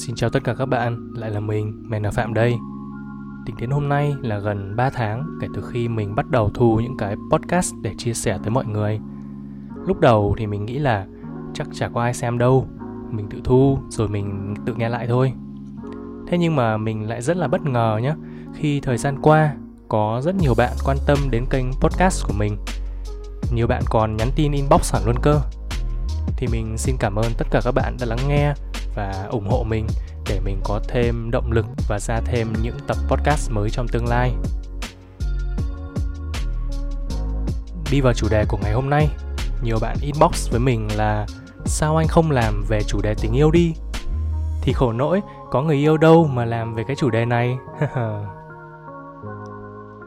Xin chào tất cả các bạn, lại là mình, Mèn Phạm đây. Tính đến hôm nay là gần 3 tháng kể từ khi mình bắt đầu thu những cái podcast để chia sẻ tới mọi người. Lúc đầu thì mình nghĩ là chắc chả có ai xem đâu, mình tự thu rồi mình tự nghe lại thôi. Thế nhưng mà mình lại rất là bất ngờ nhé, khi thời gian qua có rất nhiều bạn quan tâm đến kênh podcast của mình. Nhiều bạn còn nhắn tin inbox hẳn luôn cơ. Thì mình xin cảm ơn tất cả các bạn đã lắng nghe và ủng hộ mình để mình có thêm động lực và ra thêm những tập podcast mới trong tương lai. Đi vào chủ đề của ngày hôm nay, nhiều bạn inbox với mình là sao anh không làm về chủ đề tình yêu đi? Thì khổ nỗi, có người yêu đâu mà làm về cái chủ đề này.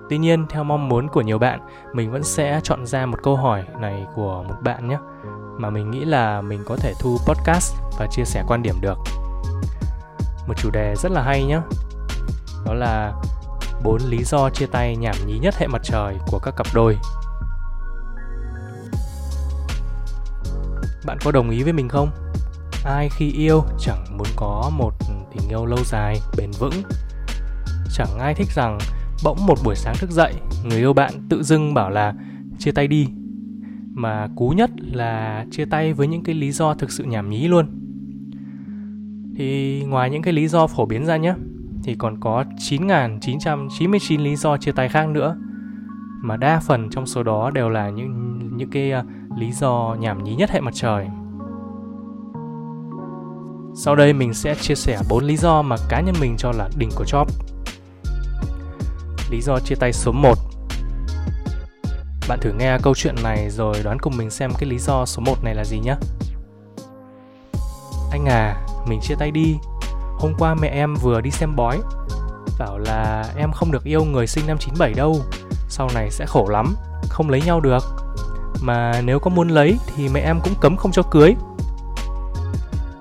Tuy nhiên, theo mong muốn của nhiều bạn, mình vẫn sẽ chọn ra một câu hỏi này của một bạn nhé mà mình nghĩ là mình có thể thu podcast và chia sẻ quan điểm được. Một chủ đề rất là hay nhé. Đó là bốn lý do chia tay nhảm nhí nhất hệ mặt trời của các cặp đôi. Bạn có đồng ý với mình không? Ai khi yêu chẳng muốn có một tình yêu lâu dài, bền vững. Chẳng ai thích rằng bỗng một buổi sáng thức dậy, người yêu bạn tự dưng bảo là chia tay đi mà cú nhất là chia tay với những cái lý do thực sự nhảm nhí luôn thì ngoài những cái lý do phổ biến ra nhé thì còn có 9.999 lý do chia tay khác nữa mà đa phần trong số đó đều là những những cái uh, lý do nhảm nhí nhất hệ mặt trời. Sau đây mình sẽ chia sẻ 4 lý do mà cá nhân mình cho là đỉnh của job. Lý do chia tay số 1 bạn thử nghe câu chuyện này rồi đoán cùng mình xem cái lý do số 1 này là gì nhé. Anh à, mình chia tay đi. Hôm qua mẹ em vừa đi xem bói. Bảo là em không được yêu người sinh năm 97 đâu. Sau này sẽ khổ lắm, không lấy nhau được. Mà nếu có muốn lấy thì mẹ em cũng cấm không cho cưới.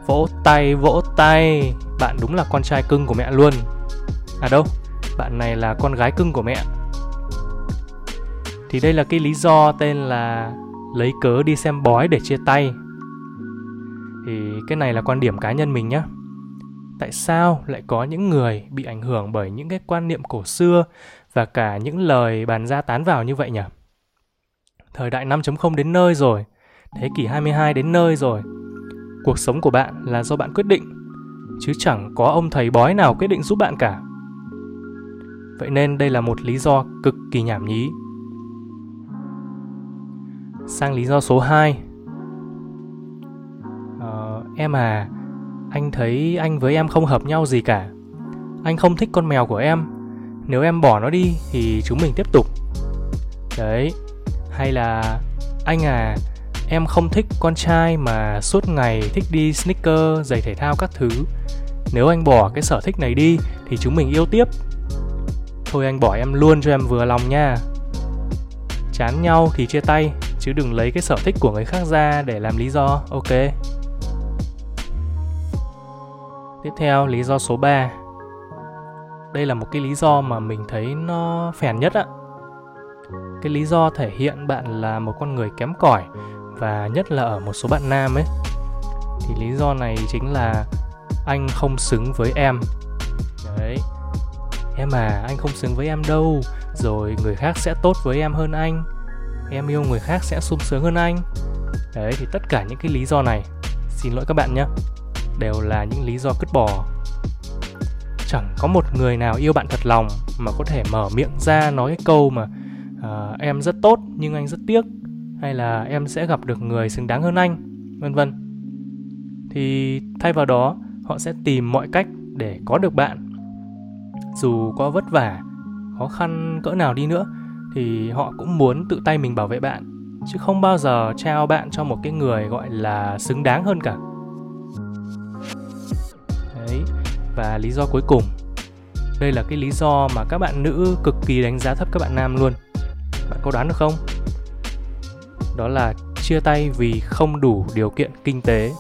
Vỗ tay, vỗ tay. Bạn đúng là con trai cưng của mẹ luôn. À đâu, bạn này là con gái cưng của mẹ thì đây là cái lý do tên là lấy cớ đi xem bói để chia tay thì cái này là quan điểm cá nhân mình nhé tại sao lại có những người bị ảnh hưởng bởi những cái quan niệm cổ xưa và cả những lời bàn ra tán vào như vậy nhỉ? Thời đại 5.0 đến nơi rồi, thế kỷ 22 đến nơi rồi. Cuộc sống của bạn là do bạn quyết định, chứ chẳng có ông thầy bói nào quyết định giúp bạn cả. Vậy nên đây là một lý do cực kỳ nhảm nhí. Sang lý do số 2 Em à Anh thấy anh với em không hợp nhau gì cả. Anh không thích con mèo của em. Nếu em bỏ nó đi Thì chúng mình tiếp tục. Đấy Hay là Anh à Em không thích con trai mà suốt ngày thích đi sneaker, giày thể thao các thứ. Nếu anh bỏ cái sở thích này đi Thì chúng mình yêu tiếp. Thôi anh bỏ em luôn cho em vừa lòng nha. Chán nhau thì chia tay chứ đừng lấy cái sở thích của người khác ra để làm lý do ok? Tiếp theo, lý do số 3 đây là một cái lý do mà mình thấy nó phèn nhất ạ cái lý do thể hiện bạn là một con người kém cỏi và nhất là ở một số bạn nam ấy. Thì lý do này chính là anh không xứng với em. Đấy. Em à anh không xứng với em đâu. Rồi người khác sẽ tốt với em hơn anh. Em yêu người khác sẽ sung sướng hơn anh. Đấy, thì tất cả những cái lý do này. Xin lỗi các bạn nhé đều là những lý do cứt bỏ. chẳng có một người nào yêu bạn thật lòng mà có thể mở miệng ra nói cái câu mà uh, em rất tốt nhưng anh rất tiếc hay là em sẽ gặp được người xứng đáng hơn anh vân vân. Thì thay vào đó họ sẽ tìm mọi cách để có được bạn. Dù có vất vả khó khăn cỡ nào đi nữa thì họ cũng muốn tự tay mình bảo vệ bạn chứ không bao giờ trao bạn cho một cái người gọi là xứng đáng hơn cả. Và lý do cuối cùng. Đây là cái lý do mà các bạn nữ cực kỳ đánh giá thấp các bạn nam luôn. Bạn có đoán được không? Đó là chia tay vì không đủ điều kiện kinh tế.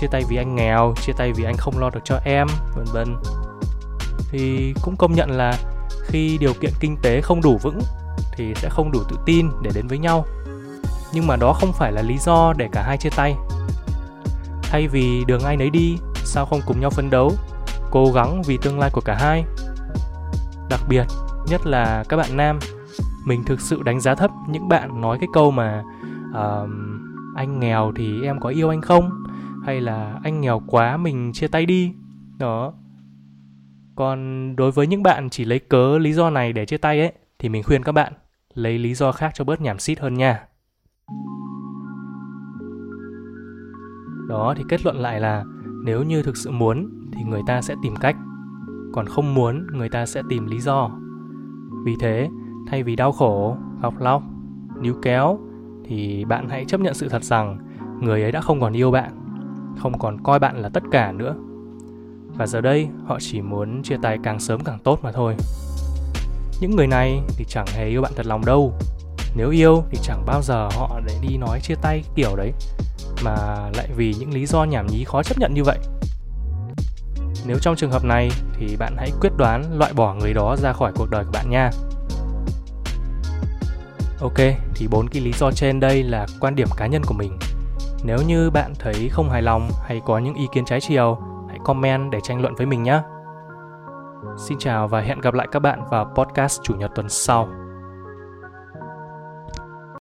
Chia tay vì anh nghèo, chia tay vì anh không lo được cho em, vân vân. Thì cũng công nhận là khi điều kiện kinh tế không đủ vững thì sẽ không đủ tự tin để đến với nhau. Nhưng mà đó không phải là lý do để cả hai chia tay. Thay vì đường ai nấy đi sao không cùng nhau phấn đấu cố gắng vì tương lai của cả hai. Đặc biệt nhất là các bạn nam mình thực sự đánh giá thấp những bạn nói cái câu mà uh, anh nghèo thì em có yêu anh không? Hay là anh nghèo quá mình chia tay đi? Đó. Còn đối với những bạn chỉ lấy cớ lý do này để chia tay ấy thì mình khuyên các bạn lấy lý do khác cho bớt nhảm xít hơn nha. Đó thì kết luận lại là nếu như thực sự muốn, thì người ta sẽ tìm cách. Còn không muốn, người ta sẽ tìm lý do. Vì thế, thay vì đau khổ gọc lóc, níu kéo, thì bạn hãy chấp nhận sự thật rằng người ấy đã không còn yêu bạn, không còn coi bạn là tất cả nữa. Và giờ đây, họ chỉ muốn chia tay càng sớm càng tốt mà thôi. Những người này thì chẳng hề yêu bạn thật lòng đâu nếu yêu thì chẳng bao giờ họ để đi nói chia tay kiểu đấy, mà lại vì những lý do nhảm nhí khó chấp nhận như vậy. Nếu trong trường hợp này thì bạn hãy quyết đoán loại bỏ người đó ra khỏi cuộc đời của bạn nha. Ok, thì bốn cái lý do trên đây là quan điểm cá nhân của mình. Nếu như bạn thấy không hài lòng hay có những ý kiến trái chiều, hãy comment để tranh luận với mình nhé xin chào và hẹn gặp lại các bạn vào podcast chủ nhật tuần sau.